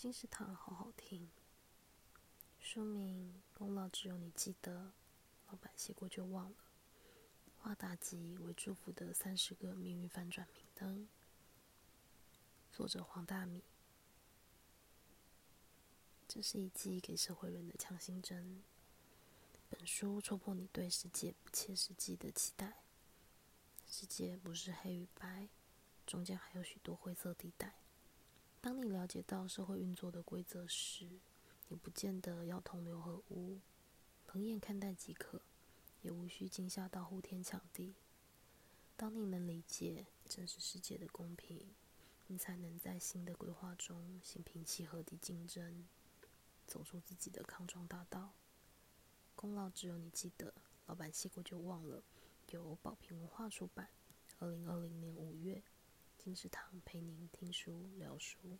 金石堂好好听。书名：功劳只有你记得，老板写过就忘了。华达吉为祝福的三十个命运反转明灯。作者：黄大米。这是一剂给社会人的强心针。本书戳破你对世界不切实际的期待。世界不是黑与白，中间还有许多灰色地带。当你了解到社会运作的规则时，你不见得要同流合污，冷眼看待即可，也无需惊吓到呼天抢地。当你能理解真实世界的公平，你才能在新的规划中心平气和地竞争，走出自己的康庄大道。功劳只有你记得，老板谢过就忘了。由宝瓶文化出版，二零二零年五月，金石堂陪您听书聊书。